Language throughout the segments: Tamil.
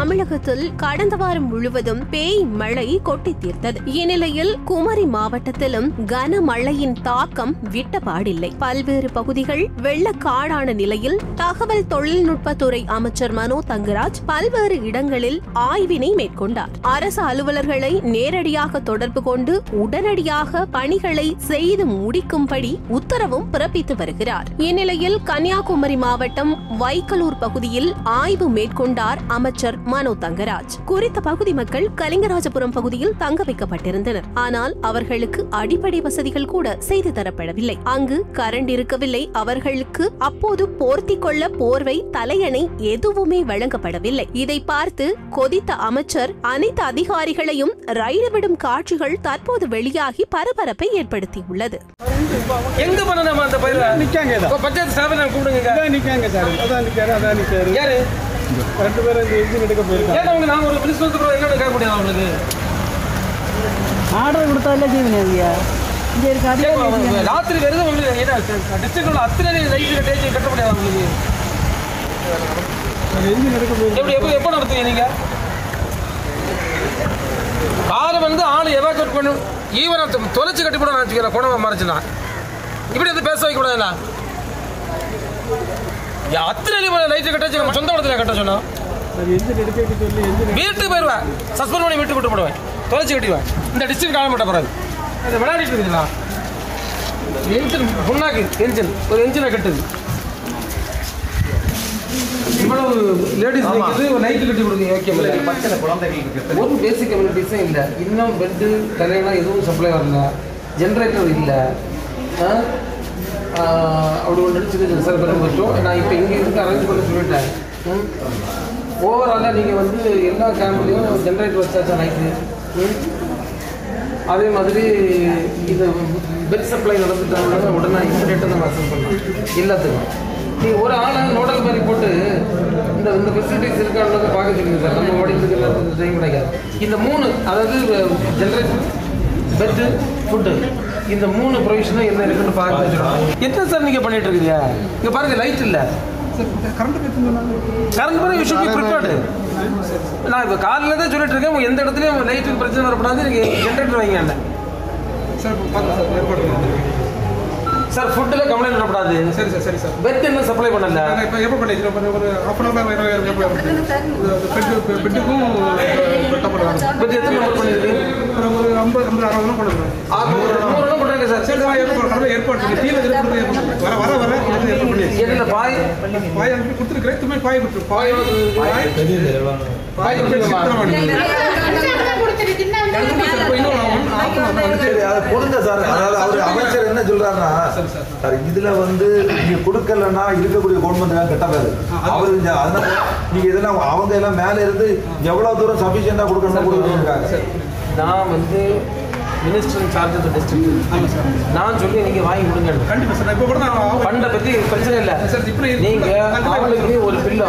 தமிழகத்தில் கடந்த வாரம் முழுவதும் பேய் மழை கொட்டி தீர்த்தது. இந்நிலையில் குமரி மாவட்டத்திலும் கனமழையின் தாக்கம் விட்டபாடில்லை. பல்வேறு பகுதிகள் வெள்ளக்காடான நிலையில் தகவல் தொழில்நுட்பத்துறை அமைச்சர் மனோ தங்கராஜ் பல்வேறு இடங்களில் ஆய்வினை மேற்கொண்டார். அரசு அலுவலர்களை நேரடியாக தொடர்பு கொண்டு உடனடியாக பணிகளை செய்து முடிக்கும்படி உத்தரவும் பிறப்பித்து வருகிறார். இந்நிலையில் கன்னியாகுமரி மாவட்டம் வைக்கலூர் பகுதியில் ஆய்வு மேற்கொண்டார் அமைச்சர் மனோ தங்கராஜ். குறித்த பகுதி மக்கள் கலிங்கராஜபுரம் பகுதியில் தங்க வைக்கப்பட்டிருந்தனர். ஆனால் அவர்களுக்கு அடிப்படை வசதிகள் கூட செய்து தரப்படவில்லை. அங்கு கரண்ட் இருக்கவில்லை. அவர்களுக்கு அப்போது போர்த்திக் கொள்ள போர்வை தலையணை எதுவுமே வழங்கப்படவில்லை. இதை பார்த்து கொதித்த அமைச்சர் அனைத்து அதிகாரிகளையும் ரைடு விடும் காட்சிகள் தற்போது வெளியாகி பரபரப்பை ஏற்படுத்தியுள்ளது. எங்க பண்ணணும் அந்த பயிர? நிக்காங்க இதான். இப்ப பஞ்சாயத்து சார்பில் நான் கூப்பிடுங்க அதான் நிக்காங்க சார். அதான் நிக்காரு அதான் நிக்காரு. யாரு? ரெண்டு பேரும் இந்த இன்ஜின் எடுக்க போயிருக்காங்க. ஏன்னா அவங்க நான் ஒரு பிரின்சிபல் கூட என்ன கேட்க முடியாது அவங்களுக்கு ஆர்டர் கொடுத்தால செய்வீங்க ஐயா. இங்கே இருக்க அவங்க ராத்திரி வருது உங்களுக்கு என்ன டிஸ்ட்ரிக்ட்ல அத்தனை லைட் டேஜ் கட்ட முடியாது உங்களுக்கு இன்ஜின் எடுக்க போயிருக்காங்க. எப்படி எப்போ எப்போ நடத்துவீங்க நீங்க? காரை வந்து ஆள் எவாக்குவேட் பண்ணு. ஈவனை தொலைச்சு கட்டி போட வச்சுக்கிறேன் குணவை மறைச்சுனா இப்படி வந்து பேச வைக்க கூடாதுல்ல யா, அத்தனை லைட்டு கட்ட வச்சு சொந்த இடத்துல கட்ட இன்ஜின் வீட்டுக்கு போயிடுவேன் சஸ்பெண்ட் பண்ணி வீட்டுக்கு விட்டு போடுவேன். தொலைச்சி கட்டிடுவேன். இந்த டிஸ்ட்ரிக்ட் காண மாட்டேன் பிறகு. அதை விளையாடிட்டு இருக்குங்களா என்ஜின் புண்ணாக்கு என்ஜின் ஒரு என்ஜினை கட்டுது. இவ்வளவு லேடிஸ் நிற்குது ஒரு லைட் கட்டி கொடுங்க ஓகே பச்சனை குழந்தைகளுக்கு இருக்கு. ஒரு பேசிக் கம்யூனிட்டிஸும் இல்லை. இன்னும் பெட்டு கல்யாணம் எதுவும் சப்ளை வரல. ஜென்ரேட்டர் இல்லை. அப்படி ஒன்று நடிச்சுட்டு சார் பிறகு வச்சோம் நான் இப்போ இங்கே இருந்து அரேஞ்ச் பண்ண சொல்லிட்டேன். ஓவராலாக நீங்கள் வந்து எல்லா கேம்ப்லேயும் ஜென்ரேட்டர் வச்சாச்சா நைட்டு அதே மாதிரி இது பெட் சப்ளை நடந்துட்டாங்கன்னா உடனே இமிடியேட்டாக நம்ம அசஸ் பண்ணலாம். எல்லாத்துக்கும் நீ ஒரு ஆளை நோடல் மாதிரி போட்டு இந்த இந்த ஃபெசிலிட்டிஸ் இருக்கான்னு பார்க்க சொல்லுங்க சார் நம்ம ஓடிட்டு எல்லாத்துக்கும் டைம் கிடைக்காது. இந்த மூணு அதாவது ஜென்ரேட்டர் பெட்டு ஃபுட்டு இந்த மூணு ப்ரொவிஷனும் என்ன இருக்குன்னு பார்க்க சொல்லுங்க எத்தனை சார் நீங்கள் பண்ணிட்டு இருக்கீங்க இங்கே பாருங்க லைட் இல்லை. கரண்ட் பிறகு யூ ஷுட் பி ப்ரிப்பேர்டு நான் இப்போ காலையில் தான் சொல்லிட்டு இருக்கேன் எந்த இடத்துலையும் லைட்டுக்கு பிரச்சனை வரக்கூடாது நீங்கள் ஜென்ரேட்டர் வைங்க சார் பார்த்து சார் ஏற்பாடு பண்ணுங்க சார் ஃபுட்டில் கம்ப்ளைண்ட் வரக்கூடாது சரி சார் சரி சார் பெட் என்ன சப்ளை பண்ணல? இப்போ எப்போ பண்ணிக்கிறேன் ஒரு ஒரு ஹாஃப் அன் ஹவர் பெட்டுக்கும் பெட் எத்தனை நம்பர் பண்ணிருக்கு ஒரு ஐம்பது ஐம்பது அறுபது பண்ணுறேன் நூறு பண்ணுறாங்க சார் சரி சார் ஏற்பாடு ஏற்பாடு பண்ணி ஏற்பாடு வர வர வர. ஏற்பாடு பண்ணி என்ன பாய்? பாய் அனுப்பி கொடுத்துருக்கிறேன். துணை பாய் கொடுத்துரு பாய் பாய். பாய். அவர் அமைச்சர் என்ன சொல்றாருன்னா சார் இதுல வந்து நீங்க கொடுக்கலன்னா இருக்கக்கூடிய கவர்மெண்ட் கெட்டது அவரு இந்த- அதனால நீங்க இதெல்லாம் அவங்க எல்லாம் மேல இருந்து எவ்வளவு தூரம் சஃபிஷியண்டா கொடுக்கணும் கொடுக்கணும் நான் வந்து மினிஸ்டர் சார்ஜ் ஆஃப் டிஸ்ட்ரிக்ட் நான் சொல்லி நீங்கள் வாங்கி கொடுங்க. கண்டிப்பா சார் இப்போ கூட ஃபண்டை பற்றி பிரச்சனை இல்லை. சார், இப்படி- நீங்க அவங்களுக்கு ஒரு பில்லோ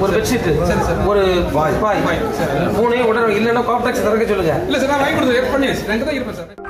ஒரு பெட்ஷீட் ஒரு பாய் பாய் மூணையும் உடனே இல்லைன்னா காப்டாக்ஸ் திறக்க சொல்லுங்க. இல்லை சார் நான் வாங்கி கொடுத்து பண்ணி ரெண்டு தான் இருப்பேன் சார்.